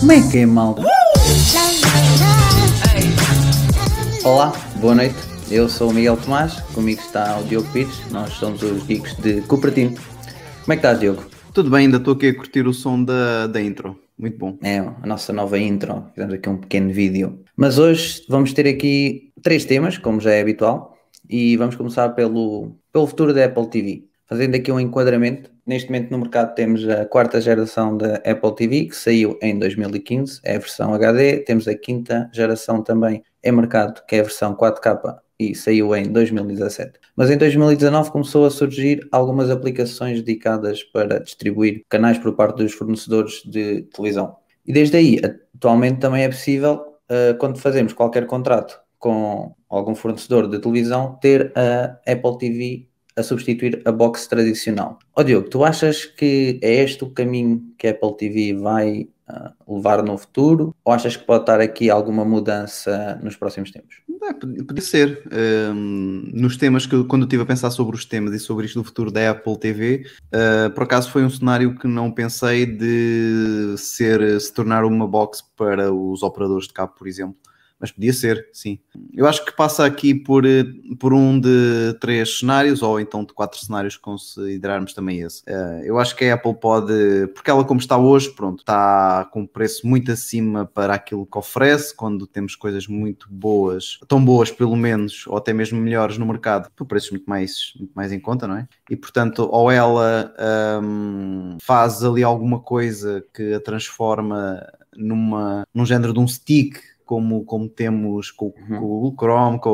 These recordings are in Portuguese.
Como é que é, malta? Olá, boa noite. Eu sou o Miguel Tomás, comigo está o Diogo Pires, nós somos os geeks de Coopertino. Como é que estás, Diogo? Tudo bem, ainda estou aqui a curtir o som da, da intro. Muito bom. É a nossa nova intro, fizemos aqui um pequeno vídeo. Mas hoje vamos ter aqui três temas, como já é habitual, e vamos começar pelo, pelo futuro da Apple TV. Fazendo aqui um enquadramento, neste momento no mercado temos a quarta geração da Apple TV, que saiu em 2015, é a versão HD, temos a quinta geração também em mercado, que é a versão 4K e saiu em 2017. Mas em 2019 começou a surgir algumas aplicações dedicadas para distribuir canais por parte dos fornecedores de televisão. E desde aí, atualmente também é possível, uh, quando fazemos qualquer contrato com algum fornecedor de televisão, ter a Apple TV a substituir a box tradicional. Ó Diogo, tu achas que é este o caminho que a Apple TV vai levar no futuro? Ou achas que pode estar aqui alguma mudança nos próximos tempos? É, podia ser. Um, nos temas que quando eu estive a pensar sobre os temas e sobre isto do futuro da Apple TV, uh, por acaso foi um cenário que não pensei de ser se tornar uma box para os operadores de cabo, por exemplo. Mas podia ser, sim. Eu acho que passa aqui por, eh, por um de três cenários, ou então de quatro cenários, considerarmos também esse. Uh, eu acho que a Apple pode, porque ela, como está hoje, pronto, está com um preço muito acima para aquilo que oferece, quando temos coisas muito boas, tão boas pelo menos, ou até mesmo melhores no mercado, por preços muito mais, muito mais em conta, não é? E portanto, ou ela um, faz ali alguma coisa que a transforma numa, num género de um stick como, como temos com, Uhum. com o Google Chrome, com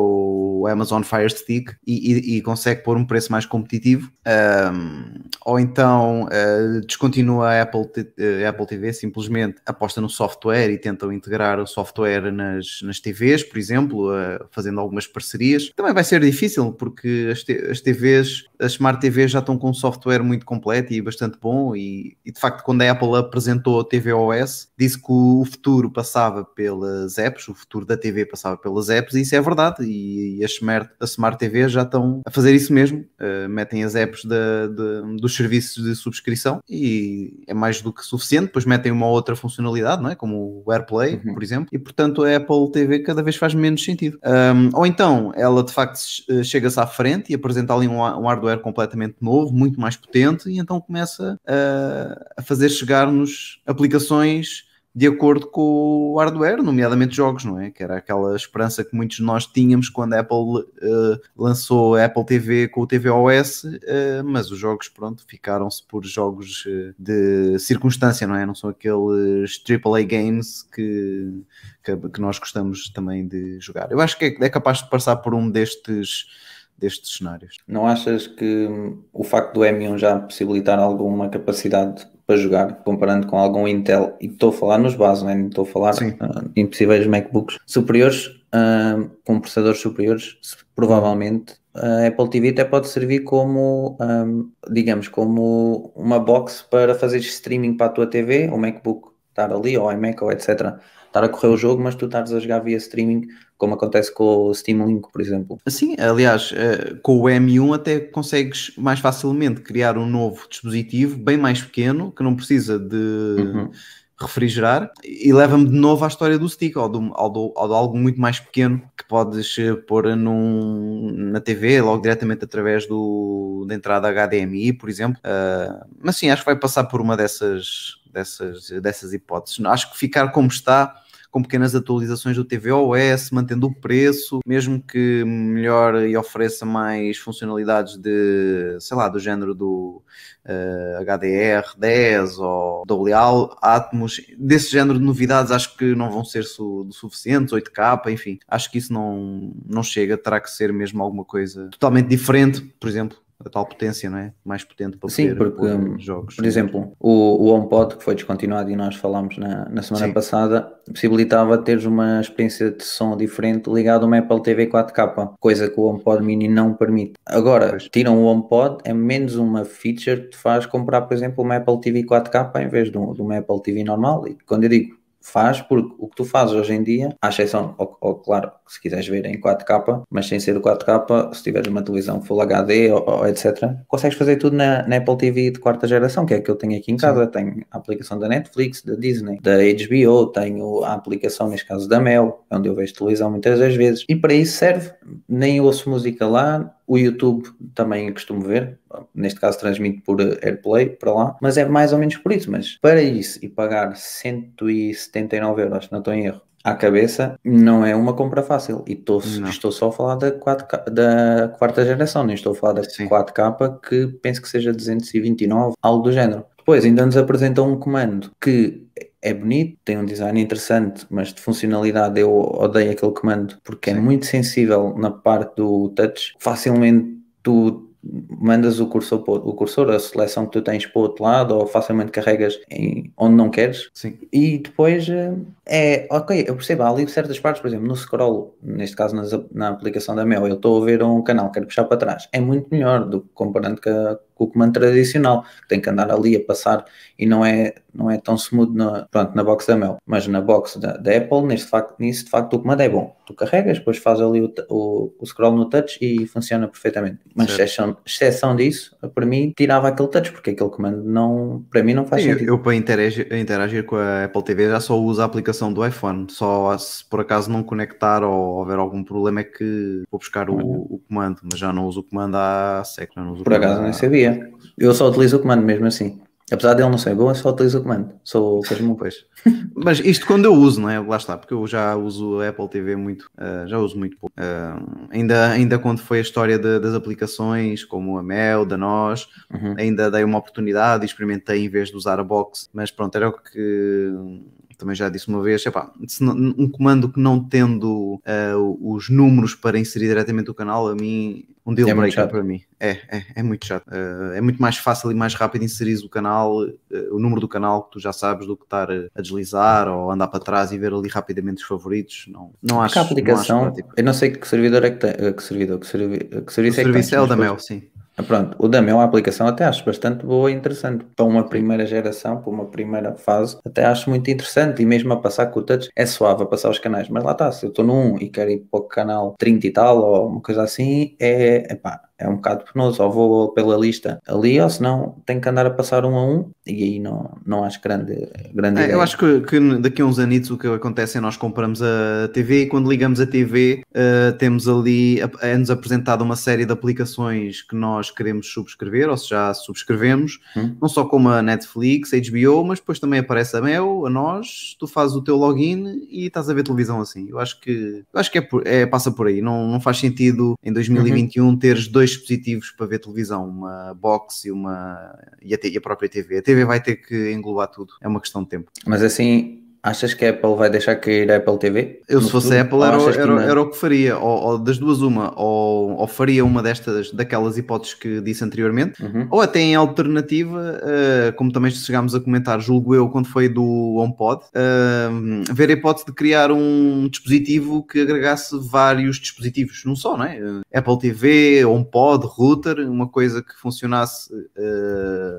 o Amazon Fire Stick e, e- e consegue pôr um preço mais competitivo. Um, ou então uh, descontinua a Apple, eh, Apple TV, simplesmente aposta no software e tentam integrar o software nas, nas TVs, por exemplo, uh, fazendo algumas parcerias. Também vai ser difícil porque as, as TVs, as Smart TVs já estão com um software muito completo e bastante bom e, e, de facto quando a Apple apresentou a tvOS disse que o futuro passava pelas apps, o futuro da TV passava pelas apps e isso é verdade e, e as Smart, a Smart TV já estão a fazer isso mesmo, uh, metem as apps de- dos serviços de subscrição e é mais do que suficiente, depois metem uma outra funcionalidade, não é? como o AirPlay, Uhum. por exemplo, e portanto a Apple TV cada vez faz menos sentido. Um, ou então ela de facto eh, chega-se à frente e apresenta ali um, um hardware completamente novo, muito mais potente, e então começa a, a fazer chegar-nos aplicações de acordo com o hardware, nomeadamente jogos, não é? Que era aquela esperança que muitos de nós tínhamos quando a Apple eh, lançou a Apple TV com o tvOS, eh, mas os jogos, pronto, ficaram-se por jogos eh, de circunstância, não é? Não são aqueles AAA games que, que, que nós gostamos também de jogar. Eu acho que é, é capaz de passar por um destes, destes cenários. Não achas que hum, o facto do M1 já possibilitar alguma capacidade para jogar, comparando com algum Intel, e estou a falar nos bases, não é? não estou a falar Sim. ah, em possíveis MacBooks superiores, ah, com processadores superiores, provavelmente a Apple TV até pode servir como, ah, digamos, como uma box para fazer streaming para a tua TV, o MacBook estar ali, ou iMac, ou etc. Estar a correr o jogo, mas tu estares a jogar via streaming, como acontece com o Steam Link, por exemplo. Sim, aliás, eh, com o M1 até consegues mais facilmente criar um novo dispositivo bem mais pequeno, que não precisa de Uhum. refrigerar, e leva-me de novo à história do stick, ou, do, ou, do- ou de algo muito mais pequeno que podes eh, pôr num, na TV, logo diretamente através do, da entrada HDMI, por exemplo. Ah, mas sim, acho que vai passar por uma dessas, dessas, dessas hipóteses. Acho que ficar como está com pequenas atualizações do tvOS, mantendo o preço, mesmo que melhor e ofereça mais funcionalidades de, sei lá, do género do eh, HDR10 ou Dolby Atmos, desse género de novidades acho que não vão ser su suficientes, 8K, enfim, acho que isso não, não chega, terá que ser mesmo alguma coisa totalmente diferente, por exemplo, a tal potência, não é? Mais potente para Sim, poder porque, pôr jogos. Por exemplo, o, o HomePod, que foi descontinuado e nós falámos na, na semana Sim. passada, possibilitava teres uma experiência de som diferente ligado a uma Apple TV 4K, coisa que o HomePod Mini não permite. Agora, Pois. tiram o HomePod, é menos uma feature que te faz comprar, por exemplo, uma Apple TV 4K em vez de, um- de uma Apple TV normal. E quando eu digo faz, porque o que tu fazes hoje em dia, à exceção, ou, ou, claro, se quiseres ver em 4K, mas sem ser o 4K, se tiveres uma televisão Full HD ou, ou etc., consegues fazer tudo na, na, Apple TV de quarta geração, que é que eu tenho aqui em casa. Sim. Tenho a aplicação da Netflix, da Disney, da HBO, tenho a aplicação, neste caso, da Mel, onde eu vejo televisão muitas das vezes. E para isso serve. Nem ouço música lá, o YouTube também costumo ver, neste caso transmito por AirPlay para lá, mas é mais ou menos por isso. Mas para isso e pagar 179 euros, não estou em erro, à cabeça, não é uma compra fácil. E tô, estou só a falar da, 4K, da quarta geração, nem estou a falar da Sim. 4K, que penso que seja 229, algo do género. Depois ainda nos apresentam um comando que é bonito, tem um design interessante, mas de funcionalidade eu odeio aquele comando porque é Sim. é muito sensível na parte do touch. Facilmente tu mandas o cursor, o cursor, a seleção que tu tens para o outro lado, ou facilmente carregas em onde não queres. Sim. E depois eh, é, ok, eu percebo, há ali certas partes, por exemplo, no scroll, neste caso nas, na aplicação da Mel, eu estou a ver um canal, quero puxar para trás, é muito melhor do que comparando com, a, com o comando tradicional, que tem que andar ali a passar e não é, não é tão smooth na, pronto, na box da Mel, mas na box da, da Apple, neste facto, nisso de facto o comando é bom. Tu carregas, depois faz ali o, o, o scroll no touch e funciona perfeitamente. Mas exceção, exceção disso, para mim, tirava aquele touch, porque aquele comando não, para mim não faz Sim, sentido. Eu, eu para interagir, interagir com a Apple TV já só uso a aplicação do iPhone. Só se por acaso não conectar ou houver algum problema é que vou buscar o, o comando, mas já não uso o comando há séculos. Por acaso nem sabia. Eu só utilizo o comando mesmo assim. Apesar dele não ser bom, eu só utilizo o comando. Sou mesmo pois. Mas isto quando eu uso, não é? Lá está, porque eu já uso a Apple TV muito, uh, já uso muito pouco. Uh, ainda, ainda quando foi a história de, das aplicações, como a Mel, da Nós, uhum. ainda dei uma oportunidade e experimentei em vez de usar a box, mas pronto, era o que também já disse uma vez, epá, um comando que não tendo uh, os números para inserir diretamente o canal, a mim, um deal é breaker para mim. É, é, é muito chato. Uh, é muito mais fácil e mais rápido inserir o canal, uh, o número do canal que tu já sabes do que estar a deslizar ou andar para trás e ver ali rapidamente os favoritos. Não, não acho. a aplicação, não acho eu não sei que servidor é que tem, que servidor, que, servi, que serviço o é que serviço é o da Mel, sim. Ah, pronto, o da Mel, a aplicação, até acho bastante boa e interessante. Para uma primeira geração, para uma primeira fase, até acho muito interessante. E mesmo a passar com o touch, é suave a passar os canais. Mas lá está, se eu estou 1 e quero ir para o canal 30 e tal, ou uma coisa assim, é, epá, é um bocado penoso, ou vou pela lista ali, ou senão tenho que andar a passar um a um, e aí não, não acho grande, grande é, Eu acho que, que, daqui a uns anitos o que acontece é nós compramos a TV e quando ligamos a TV uh, temos ali, é-nos apresentado uma série de aplicações que nós queremos subscrever, ou se já subscrevemos, hum. não só como a Netflix, a HBO, mas depois também aparece a Mel, a nós, tu fazes o teu login e estás a ver televisão assim. Eu acho que, eu acho que é, é passa por aí, não, não faz sentido em 2021 uhum. teres dois dispositivos para ver televisão, uma box e uma e a, e a própria TV. A TV vai ter que englobar tudo, é uma questão de tempo. Mas assim, Achas que a Apple vai deixar cair a Apple TV? Eu, se fosse a Apple, era, era, era, o que faria. Ou, ou das duas, uma. Ou, ou, faria uma destas, daquelas hipóteses que disse anteriormente. Uhum. Ou até em alternativa, uh, como também chegámos a comentar, julgo eu, quando foi do HomePod, uh, ver a hipótese de criar um dispositivo que agregasse vários dispositivos, não só, não é? Uh, Apple TV, HomePod, router, uma coisa que funcionasse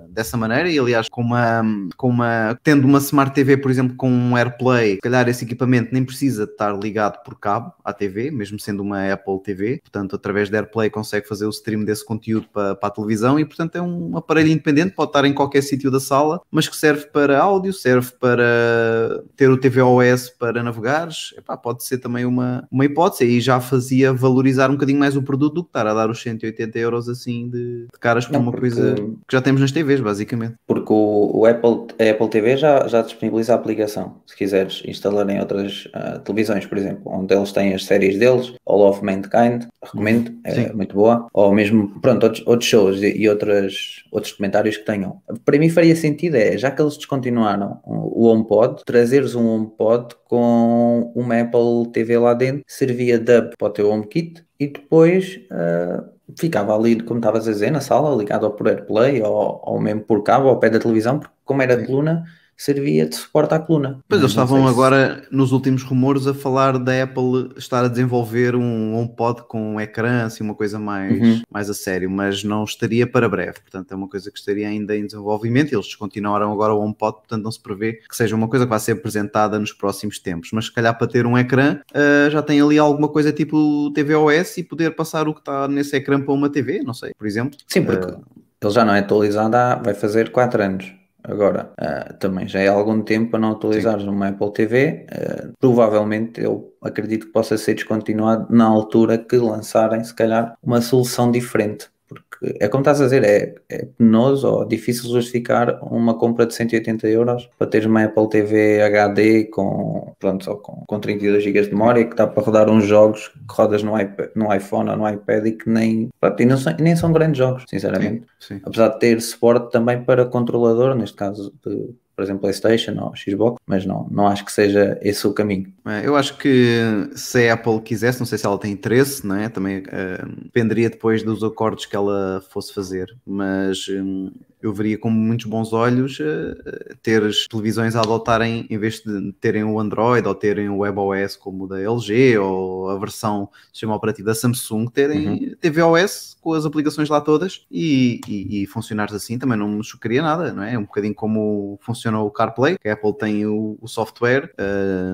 dessa maneira. E aliás, com uma, com uma, tendo uma Smart TV, por exemplo, com um AirPlay, se calhar esse equipamento nem precisa estar ligado por cabo à TV, mesmo sendo uma Apple TV, portanto, através da AirPlay consegue fazer o stream desse conteúdo para, para a televisão e, portanto, é um aparelho independente, pode estar em qualquer sítio da sala, mas que serve para áudio, serve para ter o tvOS para navegares, Epá, pode ser também uma, uma hipótese. E já fazia valorizar um bocadinho mais o produto do que estar a dar os 180 euros assim de, de caras Não, uma porque... coisa que já temos nas TVs, basicamente. Porque o, o Apple, a Apple TV já, já disponibiliza a aplicação se quiseres instalar em outras uh, televisões, por exemplo, onde eles têm as séries deles, All of Mankind, recomendo, é Sim. muito boa, ou mesmo, pronto, outros, outros shows e, e outras, outros documentários que tenham. Para mim faria sentido é, já que eles descontinuaram o HomePod, trazeres um HomePod com uma Apple TV lá dentro, servia dub para o teu HomeKit e depois... Uh, ficava ali, como estavas a dizer, na sala, ligado ao por AirPlay ou, ou mesmo por cabo, ao pé da televisão, porque como era coluna, servia de suporte à coluna. Pois eles estavam se- agora, nos últimos rumores, a falar da Apple estar a desenvolver um HomePod com um ecrã, assim, uma coisa mais, Uhum. mais a sério, mas não estaria para breve. Portanto, é uma coisa que estaria ainda em desenvolvimento. Eles descontinuaram agora o HomePod, portanto, não se prevê que seja uma coisa que vai ser apresentada nos próximos tempos. Mas se calhar para ter um ecrã, ah, já tem ali alguma coisa tipo tvOS e poder passar o que está nesse ecrã para uma TV, não sei, por exemplo. Sim, porque Ah, ele já não é atualizado há, vai fazer 4 anos. Agora, ah, também já é algum tempo para não atualizares numa Apple TV. ah, provavelmente eu acredito que possa ser descontinuado na altura que lançarem, se calhar, uma solução diferente. Porque é como estás a dizer, é, é penoso ou difícil justificar uma compra de 180 euros para teres uma Apple TV HD com, pronto, só com, com 32 GB de memória que dá para rodar uns jogos que rodas no, iPad, no iPhone ou no iPad e que nem, pronto, e não são, nem são grandes jogos, sinceramente sim. apesar de ter suporte também para controlador, neste caso de, por exemplo, PlayStation ou Xbox, mas não, não acho que seja esse o caminho. É, Eu acho que se a Apple quisesse, não sei se ela tem interesse, não é? também eh, dependeria depois dos acordos que ela fosse fazer, mas hum, eu veria com muitos bons olhos eh, ter as televisões a adotarem, em vez de terem o Android ou terem o WebOS como o da LG ou a versão sistema operativo da Samsung, terem tvOS com as aplicações lá todas e, e, e funcionares assim também não me chocaria nada, não é? É um bocadinho como funciona o CarPlay, que a Apple tem o, o software,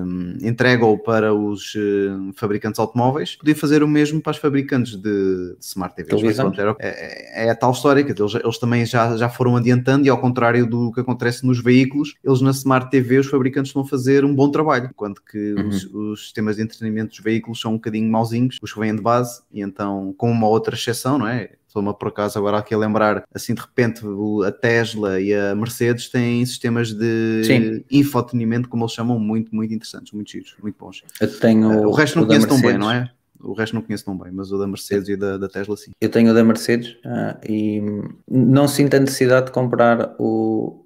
hum, entrega-o para os hum, fabricantes automóveis, podia fazer o mesmo para os fabricantes de, de Smart TVs. Mas pronto, era- é, é a tal história que eles, eles também já, já foram adiantando e ao contrário do que acontece nos veículos, eles na Smart TV, os fabricantes estão a fazer um bom trabalho, enquanto que Uhum. os, os sistemas de entretenimento dos veículos são um bocadinho mauzinhos, os que vêm de base, e então, com uma outra exceção, não é? Estou-me por acaso agora aqui a lembrar, assim de repente, a Tesla e a Mercedes têm sistemas de Sim. infotenimento, como eles chamam, muito, muito interessantes, muito giros, muito bons. Eu tenho Uh, o resto não conheço tão bem, não é? O resto não conheço tão bem, mas o da Mercedes e da, da Tesla sim. Eu tenho o da Mercedes ah, e não sinto a necessidade de comprar o.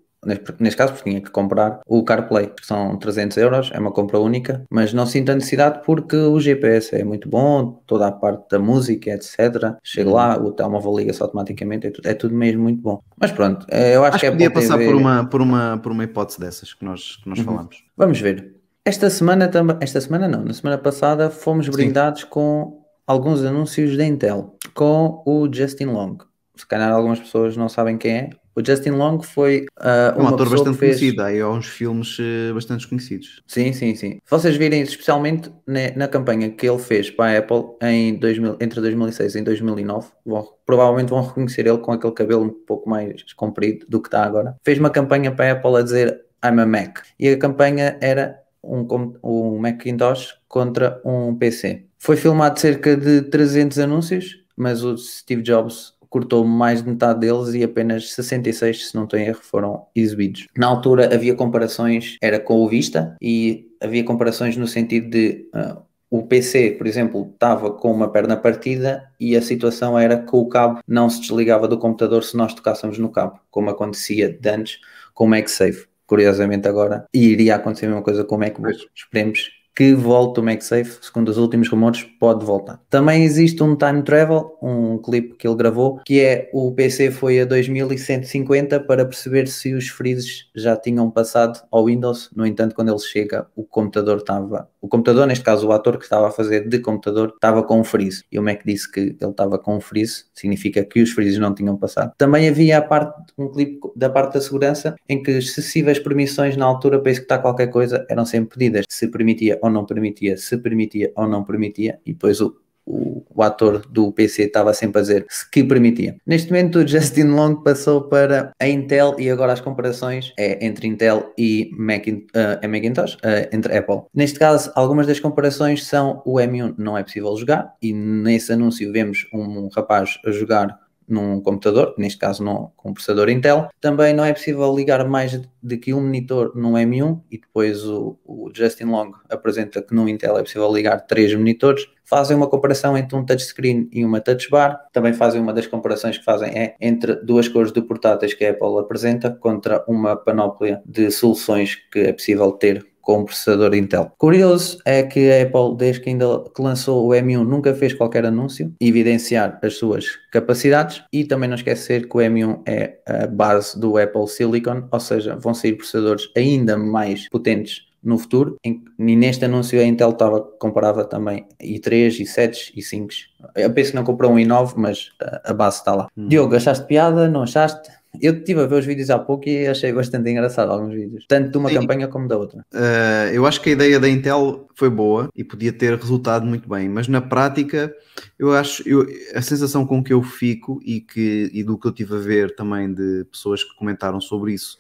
Neste, caso, porque tinha que comprar o CarPlay, que são 300 euros, é uma compra única, mas não sinto a necessidade porque o GPS é muito bom, toda a parte da música, etc. Chego lá, o telemóvel liga-se automaticamente, é tudo, é tudo mesmo muito bom. Mas pronto, eh, eu acho, Acho que é podia passar TV por uma, por, uma, por uma hipótese dessas que nós, que nós Uhum. falamos. Vamos ver. Esta semana também, esta semana não, na semana passada fomos brindados com alguns anúncios da Intel, com o Justin Long. Se calhar algumas pessoas não sabem quem é. O Justin Long foi ah, Um ator bastante fez... conhecido, aí há uns filmes eh, bastante conhecidos. Sim, sim, sim. Se vocês virem, especialmente na, na campanha que ele fez para a Apple em 2000, entre 2006 e 2009, vão- provavelmente vão reconhecer ele com aquele cabelo um pouco mais comprido do que está agora. Fez uma campanha para a Apple a dizer I'm a Mac. E a campanha era um, um Macintosh contra um PC. Foi filmado cerca de 300 anúncios, mas o Steve Jobs cortou mais de metade deles e apenas 66, se não em erro, foram exibidos. Na altura havia comparações, era com o Vista, e havia comparações no sentido de ah, o PC, por exemplo, estava com uma perna partida e a situação era que o cabo não se desligava do computador se nós tocássemos no cabo, como acontecia de antes com o MagSafe. Curiosamente agora iria acontecer a mesma coisa com o MacBook. Esperemos que volte o MagSafe, segundo os últimos rumores, pode voltar. Também existe um time travel, um clipe que ele gravou, que é o PC foi a 2150 para perceber se os freezes já tinham passado ao Windows. No entanto, quando ele chega, o computador estava, o computador, neste caso o ator que estava a fazer de computador, estava com um freeze. E o Mac disse que ele estava com um freeze, significa que os freezes não tinham passado. Também havia a parte, um clipe da parte da segurança em que excessivas permissões na altura para executar qualquer coisa eram sempre pedidas. Se permitia ou não permitia, se permitia ou não permitia, e depois o, o, o ator do PC estava sempre a dizer que permitia. Neste momento, o Justin Long passou para a Intel e agora as comparações é entre Intel e uh, Macintosh, uh, entre Apple. Neste caso, algumas das comparações são o M1 não é possível jogar e nesse anúncio vemos um rapaz a jogar num computador, neste caso num, um processador Intel. Também não é possível ligar mais de que um monitor num M1 e depois o, o Justin Long apresenta que no Intel é possível ligar três monitores. Fazem uma comparação entre um touchscreen e uma touch bar. Também fazem uma das comparações que fazem é entre duas cores de portáteis que a Apple apresenta contra uma panóplia de soluções que é possível ter com um processador Intel. Curioso é que a Apple, desde que ainda que lançou o M1, nunca fez qualquer anúncio, evidenciar as suas capacidades e também não esquecer que o M1 é a base do Apple Silicon, ou seja, vão sair processadores ainda mais potentes no futuro. E neste anúncio a Intel estava, comparava também i3, i7, i5. Eu penso que não comprou um i9, mas a, a base está lá. Hum. Diogo, achaste piada? Não achaste? Eu estive a ver os vídeos há pouco e achei bastante engraçado alguns vídeos, tanto de uma Sim. campanha como da outra. Uh, eu acho que a ideia da Intel foi boa e podia ter resultado muito bem, mas na prática eu acho eu, a sensação com que eu fico e, que, e do que eu tive a ver também de pessoas que comentaram sobre isso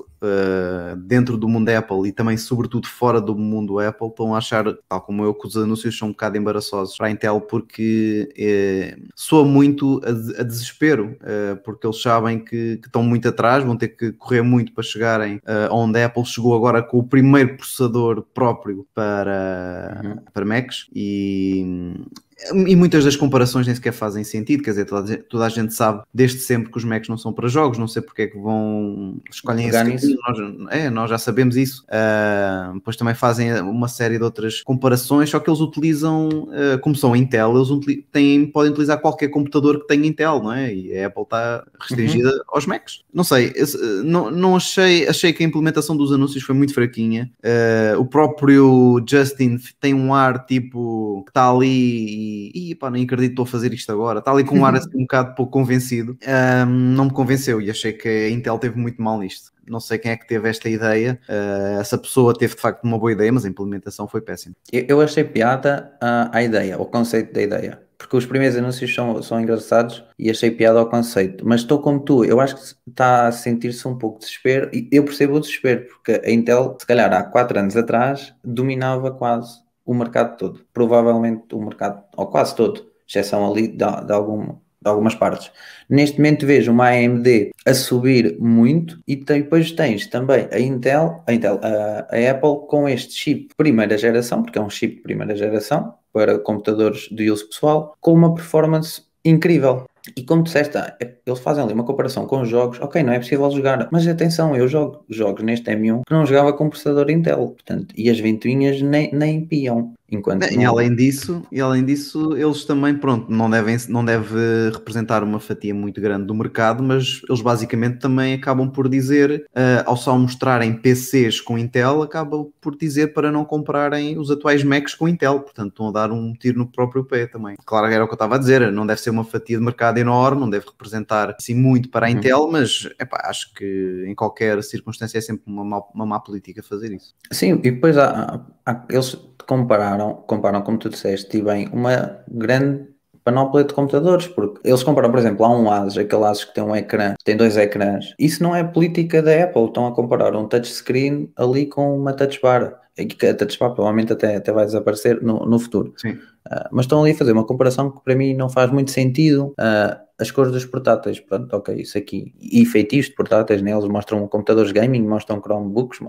uh, dentro do mundo Apple e também sobretudo fora do mundo Apple estão a achar, tal como eu, que os anúncios são um bocado embaraçosos para a Intel porque eh, soa muito a, a desespero, uh, porque eles sabem que, que, estão muito atrás, vão ter que correr muito para chegarem onde a Apple chegou agora com o primeiro processador próprio para, uhum. para Macs e e muitas das comparações nem sequer fazem sentido, quer dizer, toda, toda, a gente sabe desde sempre que os Macs não são para jogos, não sei porque é que vão escolhem esse nós, é, nós já sabemos isso. Uh, depois também fazem uma série de outras comparações, só que eles utilizam, uh, como são Intel, eles têm, podem utilizar qualquer computador que tenha Intel, não é? E a Apple está restringida uhum. aos Macs. Não sei, esse, não, não achei, achei que a implementação dos anúncios foi muito fraquinha. Uh, o próprio Justin tem um ar tipo que está ali e, e pá, nem acredito que estou a fazer isto agora. Está ali com um ar assim um bocado pouco convencido. Um, não me convenceu e achei que a Intel teve muito mal nisto. Não sei quem é que teve esta ideia. Uh, essa pessoa teve de facto uma boa ideia, mas a implementação foi péssima. Eu, eu achei piada a, a ideia, o conceito da ideia. Porque os primeiros anúncios são, são engraçados e achei piada ao conceito. Mas estou como tu, eu acho que está a sentir-se um pouco de desespero. E eu percebo o desespero, porque a Intel, se calhar há 4 anos atrás, dominava quase o mercado todo. Provavelmente o mercado, ou quase todo, exceção ali de, de, algum, de algumas partes. Neste momento vejo uma AMD a subir muito e depois tens também a Intel, a, Intel, a, a Apple com este chip primeira geração, porque é um chip primeira geração para computadores de uso pessoal, com uma performance incrível. E como disseste, é, eles fazem ali uma comparação com os jogos, ok, não é possível jogar, mas atenção, eu jogo jogos neste M1 que não jogava com processador Intel, portanto, e as ventoinhas nem, nem piam. Enquanto e, além disso, e além disso, eles também, pronto, não devem não deve representar uma fatia muito grande do mercado, mas eles basicamente também acabam por dizer, uh, ao só mostrarem PCs com Intel, acabam por dizer para não comprarem os atuais Macs com Intel, portanto estão a dar um tiro no próprio pé também. Claro que era o que eu estava a dizer, não deve ser uma fatia de mercado enorme, não deve representar assim muito para a uhum. Intel, mas epá, acho que em qualquer circunstância é sempre uma má, uma má política fazer isso. Sim, e depois há, há, eles compararam, comparam, como tu disseste, e bem, uma grande panóplia de computadores, porque eles comparam, por exemplo, há um Asus, aquele Asus que tem um ecrã, tem dois ecrãs. Isso não é política da Apple, estão a comparar um touchscreen ali com uma touch bar. A touch bar provavelmente até, até vai desaparecer no, no futuro. Sim. Uh, mas estão ali a fazer uma comparação que para mim não faz muito sentido. Uh, as cores dos portáteis, pronto, ok, isso aqui. E feitiços de portáteis, né? eles mostram computadores gaming, mostram Chromebooks,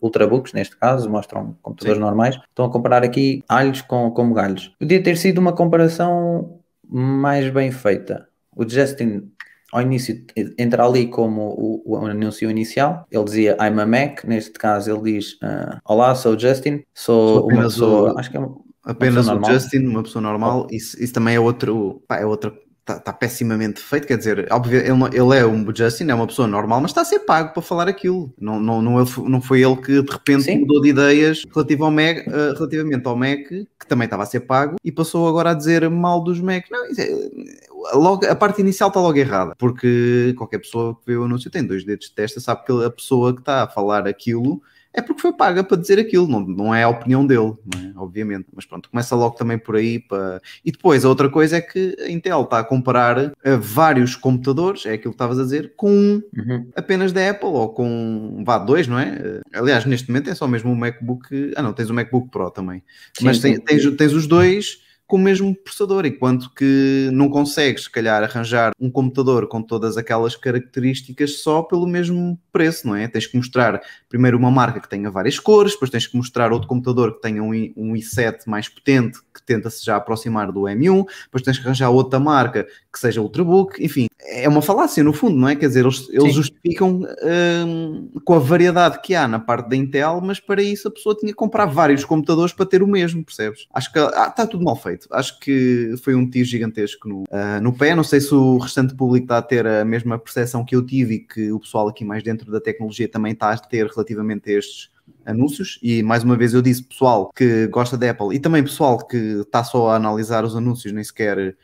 Ultrabooks neste caso, mostram computadores Sim. normais. Estão a comparar aqui alhos com, com galhos. Podia ter sido uma comparação mais bem feita. O Justin ao início entra ali como o, o, anúncio inicial, ele dizia I'm a Mac, neste caso ele diz uh, Olá, sou o Justin, sou, sou uma pessoa, o, acho que é uma, apenas uma o Justin, uma pessoa normal, isso, isso também é outro, pá, é outra está tá pessimamente feito, quer dizer, ele, ele é um Justin, é uma pessoa normal, mas está a ser pago para falar aquilo. Não, não, não, não foi ele que de repente Sim. mudou de ideias relativo ao Mac, uh, relativamente ao Mac, que também estava a ser pago, e passou agora a dizer mal dos Mac. Não, é, logo, a parte inicial está logo errada, porque qualquer pessoa que vê o anúncio tem dois dedos de testa, sabe que a pessoa que está a falar aquilo é porque foi paga para dizer aquilo, não, não é a opinião dele, é? obviamente. Mas pronto, começa logo também por aí. Para... E depois, a outra coisa é que a Intel está a comparar a vários computadores, é aquilo que estavas a dizer, com um uhum. apenas da Apple ou com, vá, dois, não é? Aliás, neste momento é só mesmo o MacBook. Ah, não, tens o MacBook Pro também. Sim, Mas tens, tens, tens os dois com o mesmo processador, enquanto que não consegues, se calhar, arranjar um computador com todas aquelas características só pelo mesmo preço, não é? Tens que mostrar primeiro uma marca que tenha várias cores, depois tens que mostrar outro computador que tenha um, um i7 mais potente, que tenta-se já aproximar do M1, depois tens que arranjar outra marca que seja Ultrabook, enfim, é uma falácia no fundo, não é? Quer dizer, eles, eles justificam hum, com a variedade que há na parte da Intel, mas para isso a pessoa tinha que comprar vários computadores para ter o mesmo, percebes? Acho que ah, está tudo mal feito. Acho que foi um tiro gigantesco no, uh, no pé. Não sei se o restante público está a ter a mesma percepção que eu tive e que o pessoal aqui mais dentro da tecnologia também está a ter relativamente a estes anúncios e mais uma vez eu disse pessoal que gosta da Apple e também pessoal que está só a analisar os anúncios, nem sequer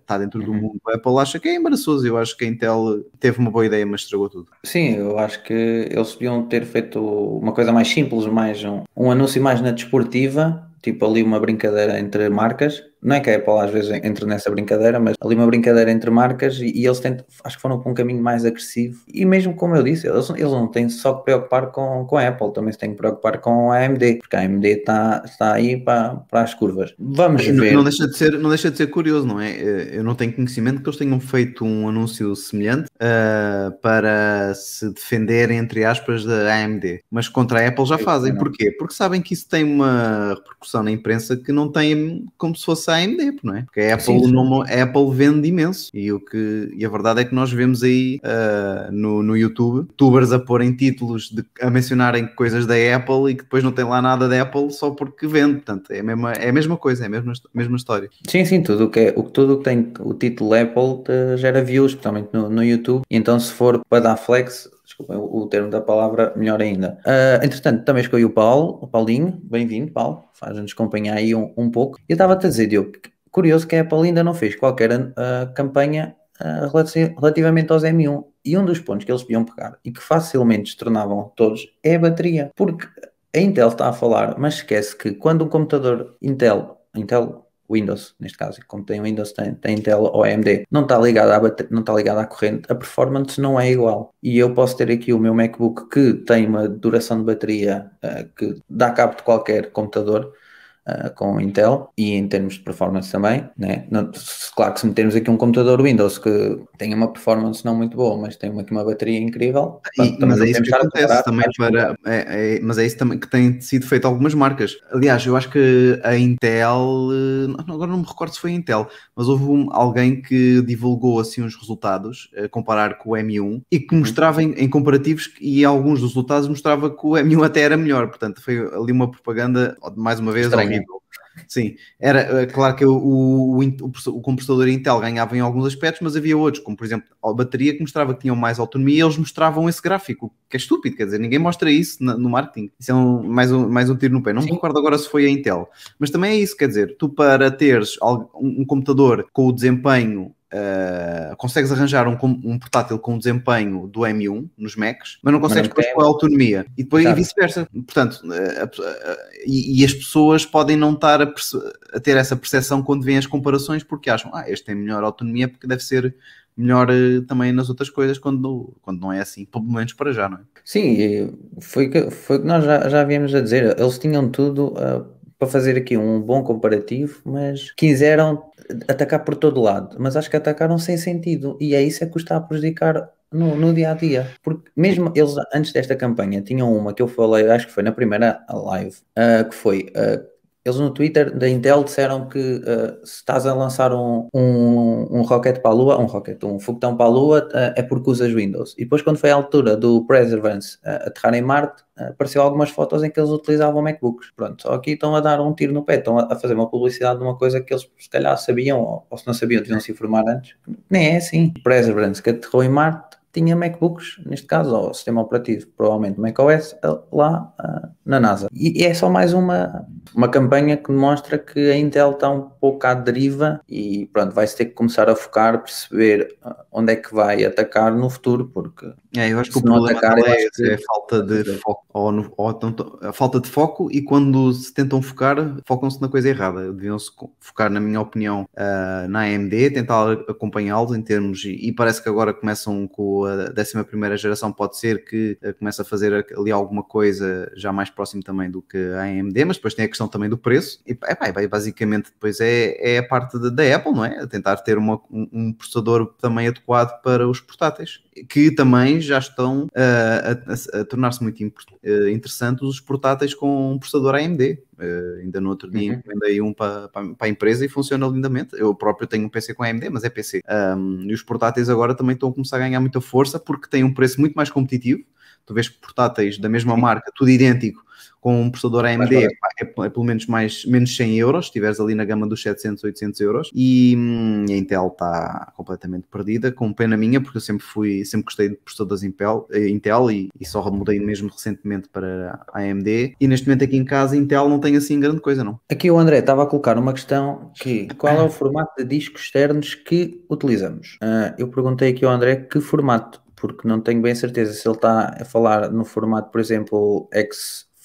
está eh, dentro do uhum. mundo da Apple, acha que é embaraçoso. Eu acho que a Intel teve uma boa ideia, mas estragou tudo. Sim, eu acho que eles deviam ter feito uma coisa mais simples, mais um, um anúncio mais na desportiva, tipo ali uma brincadeira entre marcas não é que a Apple às vezes entre nessa brincadeira, mas ali uma brincadeira entre marcas e, e eles tentam, acho que foram para um caminho mais agressivo. E mesmo como eu disse, eles, eles não têm só que preocupar com, com a Apple, também se têm que preocupar com a AMD, porque a AMD está, está aí para, para as curvas. Vamos não, ver. Não deixa, de ser, não deixa de ser curioso, não é? Eh, eu não tenho conhecimento que eles tenham feito um anúncio semelhante uh, para se defender, entre aspas, da AMD, mas contra a Apple já fazem. Porquê? Porque sabem que isso tem uma repercussão na imprensa que não tem como se fosse a AMD, não é? Porque a Apple, sim. Nome, a Apple vende imenso e, o que, e a verdade é que nós vemos aí uh, no, no YouTube tubers a porem títulos de, a mencionarem coisas da Apple e que depois não tem lá nada da Apple só porque vende, portanto é a mesma, é a mesma coisa, é a mesma, mesma história. Sim, sim, tudo que é, o, tudo que tem o título Apple te, gera views, especialmente no, no YouTube, e então se for para dar flex desculpa o, termo da palavra, melhor ainda. Uh, entretanto, também escolhi o Paulo, o Paulinho, bem-vindo, Paulo, faz-nos acompanhar aí um, um pouco. Eu estava a dizer, Diogo, curioso que a Apple ainda não fez qualquer uh, campanha uh, relativamente aos M1. E um dos pontos que eles podiam pegar e que facilmente se tornavam todos é a bateria. Porque a Intel está a falar, mas esquece que quando um computador Intel, Intel Windows, neste caso, como tem Windows, tem, tem Intel ou AMD, não está ligado à não está ligado à corrente, a performance não é igual. E eu posso ter aqui o meu MacBook que tem uma duração de bateria uh, que dá cabo de qualquer computador, uh, com Intel e em termos de performance também, né? Não, claro que se metermos aqui um computador Windows que tenha uma performance não muito boa, mas tem aqui uma bateria incrível, e, mas é isso que acontece também para, é, é, mas é isso também que tem sido feito algumas marcas. Aliás, eu acho que a Intel, eh, agora não me recordo se foi a Intel, mas houve um, alguém que divulgou assim os resultados, a comparar com o M1 e que mostrava em, em comparativos e alguns dos resultados mostrava que o M1 até era melhor, portanto foi ali uma propaganda mais uma vez Sim, era eh, claro que o, o, o, computador Intel ganhava em alguns aspectos, mas havia outros, como por exemplo a bateria que mostrava que tinham mais autonomia e eles mostravam esse gráfico, que é estúpido, quer dizer, ninguém mostra isso no, marketing. Isso é um, mais, um, mais um tiro no pé. Não Sim. me recordo agora se foi a Intel, mas também é isso, quer dizer, tu para teres um computador com o desempenho Uh, consegues arranjar um, um, portátil com desempenho do M1 nos Macs, mas não consegues depois com a autonomia e depois e vice-versa. Portanto, uh, uh, e, e, as pessoas podem não estar a, a, ter essa percepção quando vêm as comparações porque acham, ah, este tem melhor autonomia porque deve ser melhor também nas outras coisas quando, quando não é assim, pelo menos para já, não é? Sim, foi que, foi que nós já, já viemos a dizer, eles tinham tudo para fazer aqui um bom comparativo, mas quiseram atacar por todo lado, mas acho que atacaram sem sentido e é isso é que está a prejudicar no, no, dia a dia. Porque mesmo eles, antes desta campanha, tinham uma que eu falei, acho que foi na primeira live, uh, que foi. Uh, eles no Twitter da Intel disseram que uh, se estás a lançar um, um, um rocket para a Lua, um rocket, um foguetão para a Lua, uh, é porque usas Windows. E depois, quando foi a altura do Perseverance uh, aterrar em Marte, uh, apareceu algumas fotos em que eles utilizavam MacBooks. Pronto, só aqui estão a dar um tiro no pé, estão a, a fazer uma publicidade de uma coisa que eles se calhar sabiam, ou, ou se não sabiam, deviam se informar antes. Nem é assim. Perseverance que aterrou em Marte tinha MacBooks, neste caso, ou sistema operativo, provavelmente macOS, lá uh, na NASA. E, é só mais uma, uma campanha que demonstra que a Intel está um pouco à deriva e pronto, vai-se ter que começar a focar, perceber ah, onde é que vai atacar no futuro, porque é, eu acho que o problema atacar, é, que... é a falta de foco, ou, no, ou a falta de foco e quando se tentam focar, focam-se na coisa errada. Deviam-se focar, na minha opinião, uh, na AMD, tentar acompanhá-los em termos, e, e, parece que agora começam com a 11 geração, pode ser que uh, comece a fazer ali alguma coisa já mais próximo também do que a AMD, mas depois tem a questão também do preço, e basicamente depois é, é a parte da Apple, não é? Tentar ter uma, um, um processador também adequado para os portáteis que também já estão uh, a, a, a tornar-se muito uh, interessantes os portáteis com um processador AMD. Uh, ainda no outro dia Uhum. encomendei um para, para, para a empresa e funciona lindamente. Eu próprio tenho um PC com AMD, mas é PC. Um, e os portáteis agora também estão a começar a ganhar muita força porque têm um preço muito mais competitivo. Tu vês portáteis da mesma marca, tudo idêntico, com um processador AMD, é, é pelo menos mais, menos 100 euros, se estiveres ali na gama dos 700, 800 euros. E hum, a Intel está completamente perdida, com pena minha, porque eu sempre fui, sempre gostei de processadores Intel, eh, Intel e, e só mudei mesmo recentemente para a AMD. E neste momento aqui em casa, Intel não tem assim grande coisa, não. Aqui o André estava a colocar uma questão que qual é o formato de discos externos que utilizamos? Ah, eu perguntei aqui ao André que formato, porque não tenho bem certeza se ele está a falar no formato, por exemplo,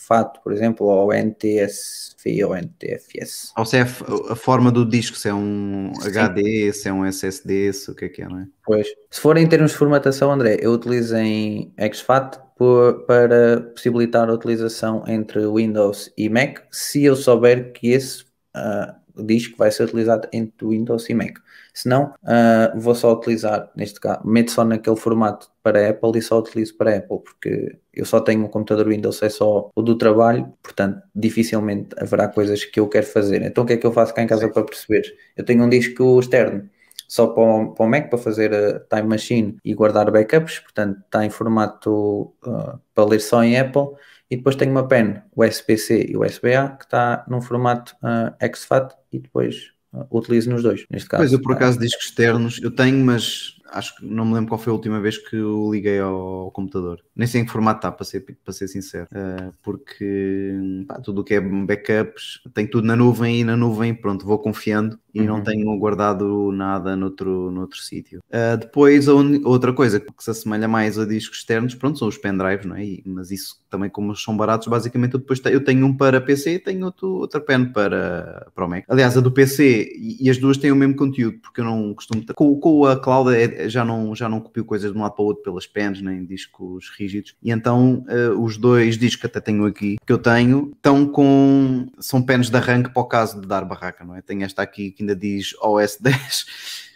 exFAT, por exemplo, ou NTSV ou NTFS. Ou se é a, a forma do disco, se é um HD, se é um SSD, se o que é que é, não é? Pois. Se for em termos de formatação, André, eu utilizo em exFAT por- para possibilitar a utilização entre Windows e Mac, se eu souber que esse ah, disco vai ser utilizado entre Windows e Mac. Se não, ah, vou só utilizar, neste caso, meto só naquele formato para Apple e só utilizo para Apple, porque eu só tenho um computador Windows, é só o do trabalho, portanto, dificilmente haverá coisas que eu quero fazer. Então, o que é que eu faço cá em casa para perceber? Eu tenho um disco externo só para o, para o Mac para fazer a Time Machine e guardar backups, portanto está em formato uh, para ler só em Apple. E depois tenho uma pen USB-C e USB-A que está num formato uh, exFAT e depois uh, utilizo nos dois, neste caso. Pois eu, por Uh, acaso, discos externos, eu tenho, mas acho que não me lembro qual foi a última vez que o liguei ao computador. Nem sei em que formato está, para ser, para ser sincero. Uh, porque pá, tudo o que é backups, tenho tudo na nuvem e na nuvem, pronto, vou confiando e não Uhum. tenho guardado nada noutro, noutro sítio. Uh, depois, a uni- outra coisa que se assemelha mais a discos externos, pronto, são os pendrives, não é? E- mas isso também, como são baratos, basicamente eu depois te- eu tenho um para PC e tenho outro, outra pen para, para o Mac. Aliás, a do PC e, e as duas têm o mesmo conteúdo, porque eu não costumo. Com, com a cloud é- já, não, já não copio coisas de um lado para o outro pelas pens, nem discos rígidos. E então uh, os dois discos que até tenho aqui, que eu tenho, estão com. são pens de arranque para o caso de dar barraca, não é? Tenho esta aqui que ainda diz OS 10.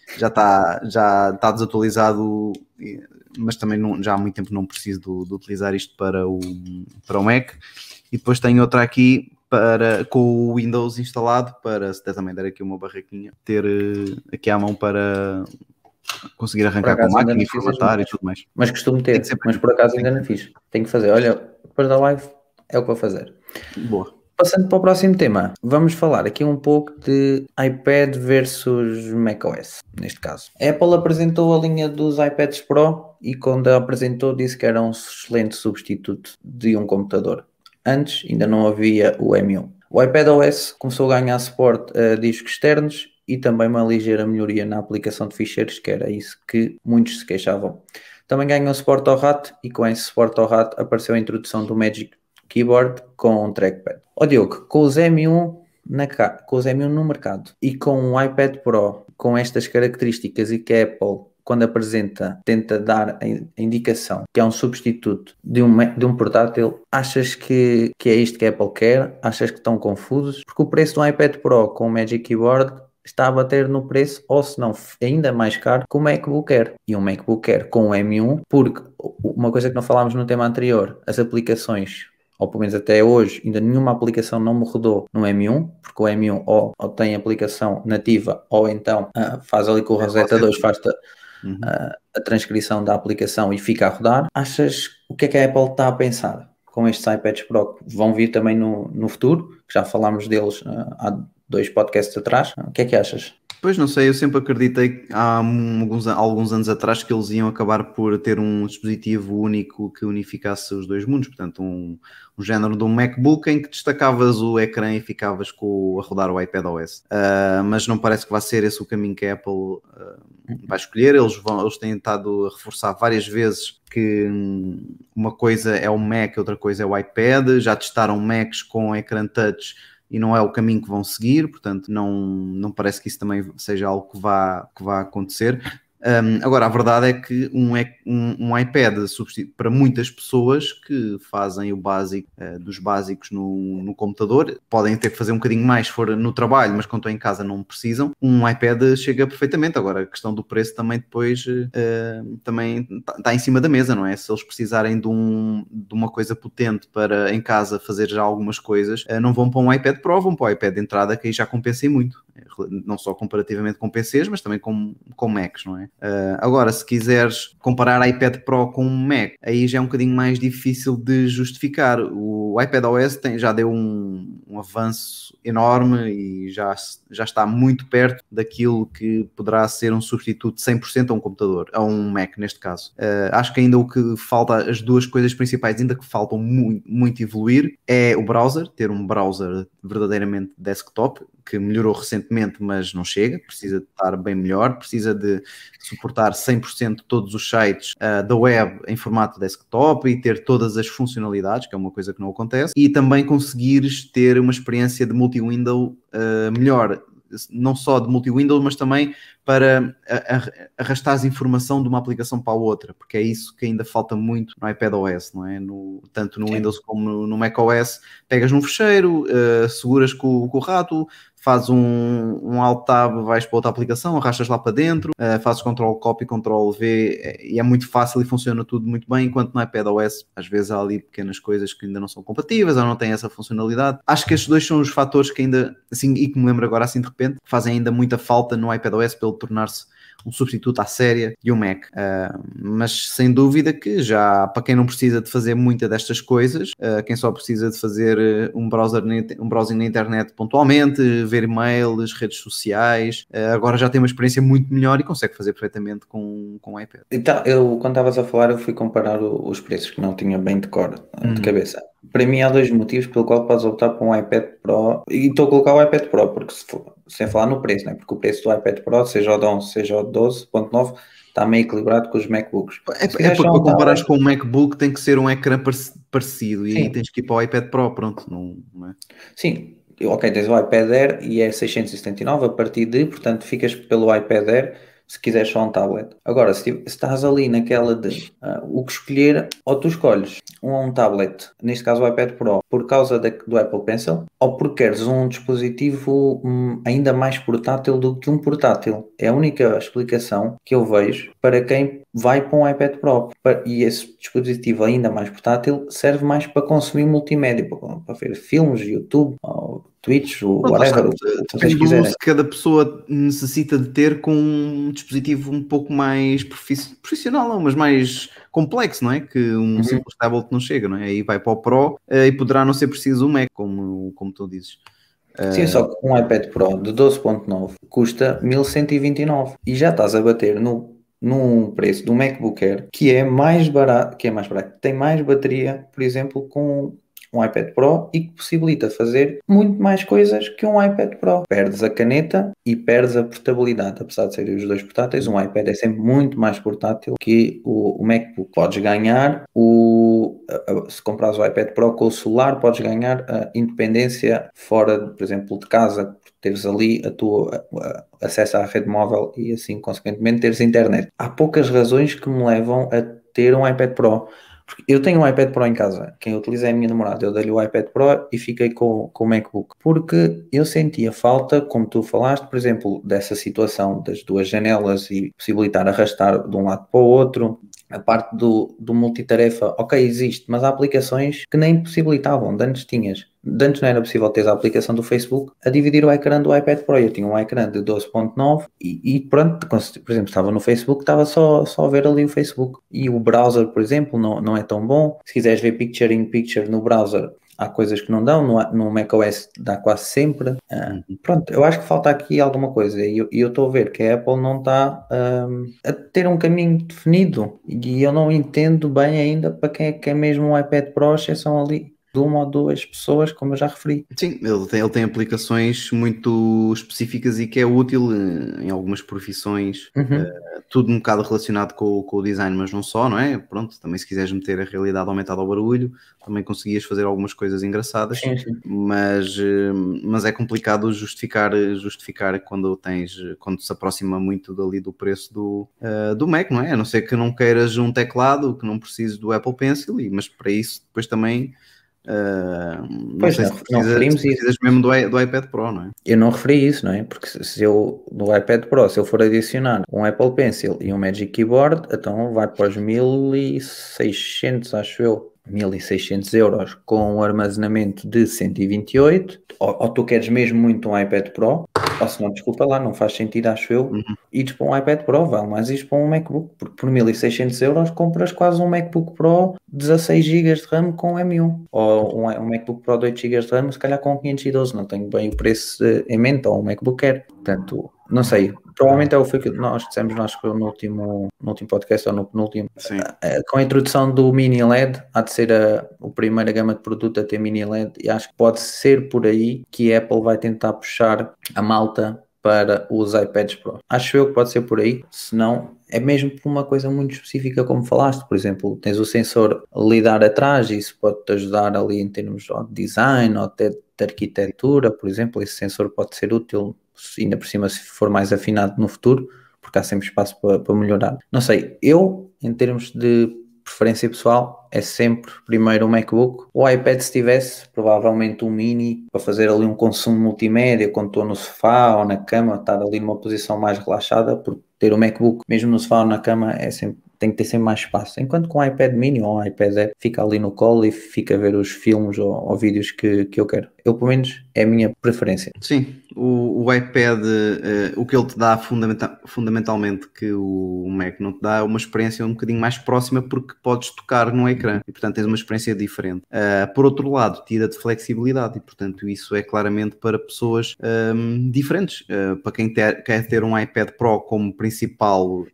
Já está já está desatualizado, mas também não- já há muito tempo não preciso do- de, utilizar isto para o, para o Mac. E depois tenho outra aqui para, com o Windows instalado, para se der também der aqui uma barraquinha, ter eh, aqui à mão para conseguir arrancar com a máquina e formatar e tudo mais. Mas costumo ter, mas por acaso ainda não fiz. Tenho que fazer. Olha, depois da live é o que vou fazer. Boa. Passando para o próximo tema, vamos falar aqui um pouco de iPad versus macOS, neste caso. A Apple apresentou a linha dos iPads Pro e quando a apresentou disse que era um excelente substituto de um computador. Antes ainda não havia o M1. O iPadOS começou a ganhar suporte a discos externos e também uma ligeira melhoria na aplicação de ficheiros, que era isso que muitos se queixavam. Também ganhou suporte ao RAT e com esse suporte ao RAT apareceu a introdução do Magic Keyboard com um trackpad. Ó Diogo, com os M1 na ca- com os M1 no mercado e com um iPad Pro com estas características e que a Apple quando apresenta tenta dar a in- a indicação que é um substituto de um, de um portátil, achas que, que é isto que a Apple quer? Achas que estão confusos? Porque o preço do iPad Pro com o Magic Keyboard está a bater no preço, ou se não ainda mais caro, que o MacBook Air. E um MacBook Air com o M1, porque uma coisa que não falámos no tema anterior, as aplicações ou pelo menos até hoje, ainda nenhuma aplicação não me rodou no M1, porque o M1 ou, ou tem aplicação nativa, ou então ah, faz ali com o Rosetta 2, faz Uhum. a transcrição da aplicação e fica a rodar. Achas o que é que a Apple está a pensar com estes iPads Pro que vão vir também no, no futuro? Que já falámos deles ah, há dois podcasts atrás. O que é que achas? Pois não sei, eu sempre acreditei há alguns, alguns anos atrás que eles iam acabar por ter um dispositivo único que unificasse os dois mundos, portanto, um, um género de um MacBook em que destacavas o ecrã e ficavas com, a rodar o iPad OS. Uh, mas não parece que vai ser esse o caminho que a Apple uh, vai escolher. Eles, vão, eles têm estado a reforçar várias vezes que hum, uma coisa é o Mac, outra coisa é o iPad. Já testaram Macs com ecrã touch e não é o caminho que vão seguir, portanto não, não parece que isso também seja algo que vá, que vá acontecer. Um, agora, a verdade é que um, um, um iPad para muitas pessoas que fazem o básico uh, dos básicos no, no, computador, podem ter que fazer um bocadinho mais se for no trabalho, mas quando estão em casa não precisam, um iPad chega perfeitamente. Agora, a questão do preço também depois uh, também está tá em cima da mesa, não é? Se eles precisarem de, um, de uma coisa potente para em casa fazer já algumas coisas, uh, não vão para um iPad Pro, vão para o iPad de entrada que aí já compensem muito não só comparativamente com PCs, mas também com, com Macs, não é? Uh, agora, se quiseres comparar iPad Pro com Mac, aí já é um bocadinho mais difícil de justificar. O iPad OS tem, já deu um, um avanço enorme e já, já está muito perto daquilo que poderá ser um substituto 100% a um computador, a um Mac neste caso. Uh, acho que ainda o que falta, as duas coisas principais ainda que faltam muito, muito evoluir é o browser, ter um browser verdadeiramente desktop que melhorou recentemente, mas não chega, precisa de estar bem melhor, precisa de suportar 100% todos os sites uh, da web em formato desktop e ter todas as funcionalidades, que é uma coisa que não acontece, e também conseguires ter uma experiência de multi-window uh, melhor. Não só de multi-window, mas também para arrastar informação de uma aplicação para a outra, porque é isso que ainda falta muito no iPad OS, não é? No, tanto no Windows como no, no Mac OS, pegas num fecheiro, uh, seguras com, com o rato, fazes um, um alt tab, vais para outra aplicação, arrastas lá para dentro, uh, fazes Ctrl Copy, Ctrl V é, e é muito fácil e funciona tudo muito bem, enquanto no iPadOS às vezes há ali pequenas coisas que ainda não são compatíveis ou não têm essa funcionalidade. Acho que estes dois são os fatores que ainda, assim, e que me lembro agora assim de repente, fazem ainda muita falta no iPadOS pelo tornar-se um substituto à séria de um Mac. Uh, mas sem dúvida que já para quem não precisa de fazer muita destas coisas, uh, quem só precisa de fazer uh, um, browser, um browsing na internet pontualmente, ver e-mails, redes sociais, agora já tem uma experiência muito melhor e consegue fazer perfeitamente com, com o iPad. Então, eu, quando estavas a falar, eu fui comparar o, os preços que não tinha bem de cor, de uhum. cabeça. Para mim há dois motivos pelo qual podes optar por um iPad Pro e estou a colocar o iPad Pro porque se for, sem falar no preço, né? porque o preço do iPad Pro, seja o de 11, seja o de 12.9, está meio equilibrado com os MacBooks. É, é porque para comparares com o MacBook tem que ser um ecrã parecido e Sim. aí tens que ir para o iPad Pro, pronto, não, não é? Sim, ok, tens o iPad Air e é 679 a partir de, portanto ficas pelo iPad Air se quiseres só um tablet. Agora, se, se estás ali naquela de uh, o que escolher, ou tu escolhes um, um tablet, neste caso o iPad Pro, por causa do Apple Pencil, ou porque queres um dispositivo um, ainda mais portátil do que um portátil. É a única explicação que eu vejo para quem vai para um iPad Pro. E esse dispositivo ainda mais portátil serve mais para consumir multimédia, para, para ver filmes, YouTube, ou Twitch, ou whatever. Depende do uso que cada pessoa necessita de ter com um dispositivo um pouco mais profissional, não, mas mais complexo, não é? Que um uhum. simples tablet não chega, não é? Aí vai para o Pro uh, e poderá não ser preciso um Mac, como, como tu dizes. Sim, uh... só que um iPad Pro de 12.9 custa 1129 e já estás a bater no num preço do MacBook Air que é mais barato, que é mais barato, tem mais bateria, por exemplo, com um iPad Pro e que possibilita fazer muito mais coisas que um iPad Pro. Perdes a caneta e perdes a portabilidade, apesar de serem os dois portáteis, um iPad é sempre muito mais portátil que o, o MacBook. Podes ganhar o se comprares o iPad Pro com o celular, podes ganhar a independência fora, por exemplo, de casa, teres ali a tua a, acesso à rede móvel e assim, consequentemente, teres internet. Há poucas razões que me levam a ter um iPad Pro porque eu tenho um iPad Pro em casa, quem utiliza é a minha namorada. Eu dei-lhe o iPad Pro e fiquei com, com o MacBook. Porque eu sentia falta, como tu falaste, por exemplo, dessa situação das duas janelas e possibilitar arrastar de um lado para o outro, a parte do, do multitarefa, ok, existe, mas há aplicações que nem possibilitavam. De antes tinhas, antes não era possível ter a aplicação do Facebook a dividir o ecrã do iPad Pro. Eu tinha um ecrã de 12.9 e, e, pronto, por exemplo, estava no Facebook, estava só, só a ver ali o Facebook. E o browser, por exemplo, não, não é tão bom. Se quiseres ver picture in picture no browser, há coisas que não dão, no, no macOS dá quase sempre. Uh, pronto, eu acho que falta aqui alguma coisa e eu, estou a ver que a Apple não está um, a ter um caminho definido e eu não entendo bem ainda para quem é que é mesmo um iPad Pro, exceção ali de uma ou duas pessoas, como eu já referi. Sim, ele tem, ele tem aplicações muito específicas e que é útil eh, em algumas profissões, Uhum. eh, tudo um bocado relacionado com, com o design, mas não só, não é? Pronto, também se quiseres meter a realidade aumentada ao barulho, também conseguias fazer algumas coisas engraçadas. Sim, sim. mas, eh, mas é complicado justificar, justificar quando tens, quando se aproxima muito dali do preço do, eh, do Mac, não é? A não ser que não queiras um teclado, que não precises do Apple Pencil, mas para isso depois também não Pois, não, se não precisas, referimos se precisas mesmo do, do iPad Pro, não é? Eu não referi isso, não é? Porque se eu, no iPad Pro, se eu for adicionar um Apple Pencil e um Magic Keyboard, então vai para os 1600, acho eu, 1600 euros com um armazenamento de 128, ou, ou tu queres mesmo muito um iPad Pro, ou se não, desculpa lá, não faz sentido, acho eu, Uhum. ires para um iPad Pro, vale mais ires para um MacBook, porque por 1600 euros compras quase um MacBook Pro 16 GB de RAM com M1, ou um, um MacBook Pro de 8 GB de RAM, se calhar com 512, não tenho bem o preço eh, em mente, ou um MacBook Air, portanto, não sei, provavelmente é o que nós dissemos, nós que no último, no último podcast ou no penúltimo, Sim. eh, com a introdução do mini LED, há de ser a, a primeira gama de produto a ter mini LED, e acho que pode ser por aí que a Apple vai tentar puxar a malta para os iPads Pro. Acho eu que pode ser por aí, se não, é mesmo por uma coisa muito específica, como falaste, por exemplo, tens o sensor lidar atrás, e isso pode-te ajudar ali em termos de design ou até de arquitetura, por exemplo, esse sensor pode ser útil, ainda por cima se for mais afinado no futuro, porque há sempre espaço para, para melhorar. Não sei, eu, em termos de preferência pessoal, é sempre primeiro o MacBook. O iPad, se tivesse, provavelmente um mini para fazer ali um consumo multimédia quando estou no sofá ou na cama, estar ali numa posição mais relaxada, porque ter o MacBook, mesmo no sofá ou na cama, é sempre, tem que ter sempre mais espaço. Enquanto com o iPad mini ou um iPad Air, fica ali no colo e fica a ver os filmes ou, ou vídeos que, que eu quero. Eu, pelo menos, é a minha preferência. Sim, o, o iPad, eh, o que ele te dá fundamenta- fundamentalmente que o Mac não te dá é uma experiência um bocadinho mais próxima porque podes tocar no ecrã e portanto tens uma experiência diferente. Ah, por outro lado, tira-te flexibilidade e portanto isso é claramente para pessoas ahm, diferentes. Ah, para quem ter- quer ter um iPad Pro como principal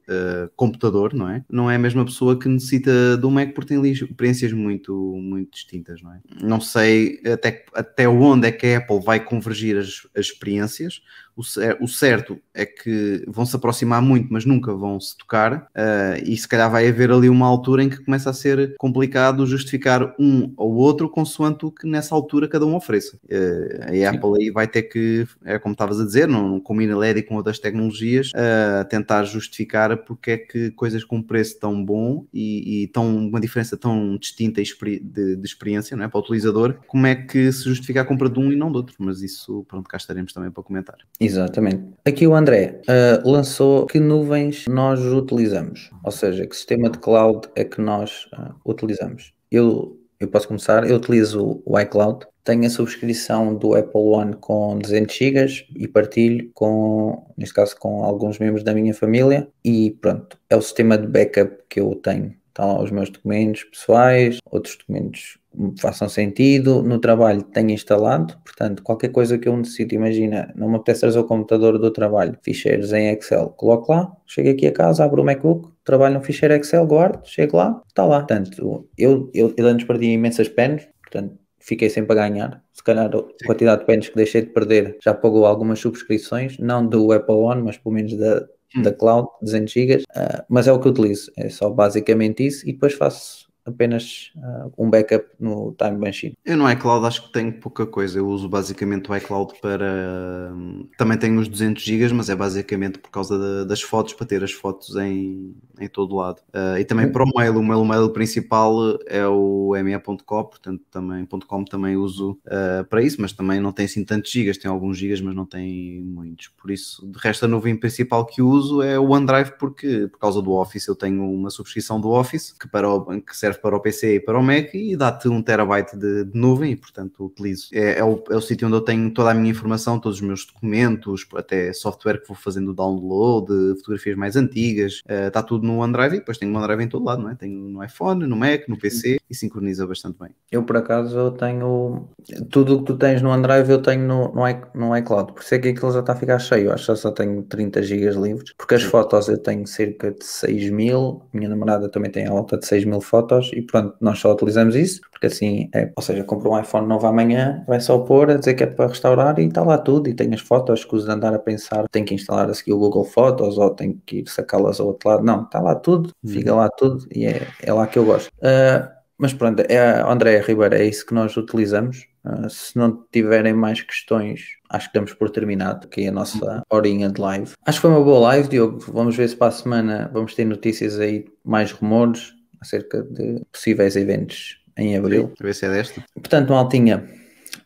computador, não é? Não é a mesma pessoa que necessita do Mac porque tem experiências muito, muito distintas, não é? Não sei até, até onde é que a Apple vai convergir as, as experiências. O, cer- o certo é que vão se aproximar muito, mas nunca vão se tocar, ah, e se calhar vai haver ali uma altura em que começa a ser complicado justificar um ou outro consoante o que nessa altura cada um ofereça. Ah, a Apple aí vai ter que, é como estavas a dizer, não, não combina LED e com outras tecnologias, ah, tentar justificar porque é que coisas com preço tão bom e, e tão, uma diferença tão distinta de, de experiência não é, para o utilizador, como é que se justifica a compra de um e não do outro? Mas isso, pronto, cá estaremos também para comentar. Exatamente. Aqui o André ah, lançou que nuvens nós utilizamos, ou seja, que sistema de cloud é que nós ah, utilizamos. Eu, eu posso começar, eu utilizo o iCloud, tenho a subscrição do Apple One com 200 GB e partilho com, neste caso, com alguns membros da minha família e pronto, é o sistema de backup que eu tenho. Estão lá os meus documentos pessoais, outros documentos que façam sentido. No trabalho tenho instalado, portanto, qualquer coisa que eu necessite, imagina, não me apetece trazer o computador do trabalho, ficheiros em Excel, coloco lá, chego aqui a casa, abro o MacBook, trabalho no ficheiro Excel, guardo, chego lá, está lá. Portanto, eu, eu, eu antes perdi imensas pens, portanto, fiquei sempre a ganhar. Se calhar a quantidade de pens que deixei de perder já pagou algumas subscrições, não do Apple One, mas pelo menos da, da cloud, 200 GB, ah, mas é o que utilizo, é só basicamente isso e depois faço apenas ah, um backup no Time Machine. Eu no iCloud acho que tenho pouca coisa. Eu uso basicamente o iCloud para. Também tenho os 200 GB, mas é basicamente por causa da- das fotos, para ter as fotos em, em todo lado. Ah, e também para o mail. O meu mail principal é o me.com, portanto também, .com também uso ah, para isso, mas também não tem assim tantos gigas. Tem alguns gigas, mas não tem muitos. Por isso, de resto, a nuvem principal que uso é o OneDrive, porque por causa do Office eu tenho uma subscrição do Office que, para o- que serve para o PC e para o Mac e dá-te um terabyte de, de nuvem e, portanto, utilizo. É, é o, é o sítio onde eu tenho toda a minha informação, todos os meus documentos, até software que vou fazendo o download, fotografias mais antigas, eh, está tudo no OneDrive e depois tenho o OneDrive em todo lado, não é? Tenho no iPhone, no Mac, no PC e sincroniza bastante bem. Eu, por acaso, eu tenho tudo o que tu tens no OneDrive, eu tenho no, no, i- no iCloud. Por isso é que aquilo já está a ficar cheio. Acho que eu só tenho 30 GB livres. Porque as fotos eu tenho cerca de 6 mil. Minha namorada também tem a volta de 6 mil fotos. Fotos e pronto, nós só utilizamos isso, porque assim, é, ou seja, compra um iPhone novo amanhã, vai só pôr a dizer que é para restaurar e está lá tudo, e tem as fotos, escuso de andar a pensar, tem que instalar a seguir o Google Fotos ou tem que ir sacá-las ao outro lado, não, está lá tudo, fica lá tudo e é, é lá que eu gosto. Uh, mas pronto, é a André Ribeiro, é isso que nós utilizamos. Uh, se não tiverem mais questões, acho que damos por terminado aqui a nossa horinha de live. Acho que foi uma boa live, Diogo. Vamos ver se para a semana vamos ter notícias aí, mais rumores acerca de possíveis eventos em abril. A ver se é desta. Portanto, Maltinha,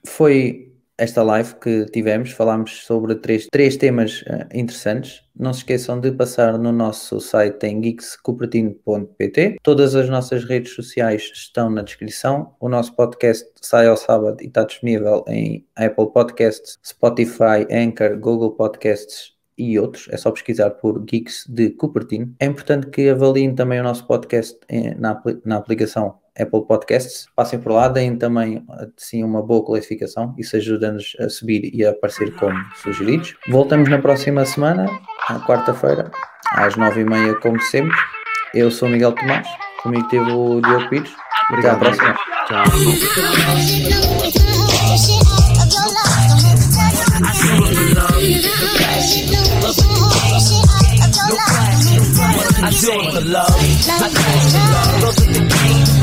foi esta live que tivemos, falámos sobre três, três temas uh, interessantes. Não se esqueçam de passar no nosso site em geekscupertino.pt. Todas as nossas redes sociais estão na descrição. O nosso podcast sai ao sábado e está disponível em Apple Podcasts, Spotify, Anchor, Google Podcasts e outros. É só pesquisar por Geeks de Cupertino. É importante que avaliem também o nosso podcast na, na aplicação Apple Podcasts. Passem por lá, deem também assim, uma boa qualificação. Isso ajuda-nos a subir e a aparecer como sugeridos. Voltamos na próxima semana, na quarta-feira, às nove e meia, como sempre. Eu sou Miguel Tomás, comigo teve o Diogo Pires. Até à próxima. Tchau. I show up love. I do it for love, I do it for love. Those the games.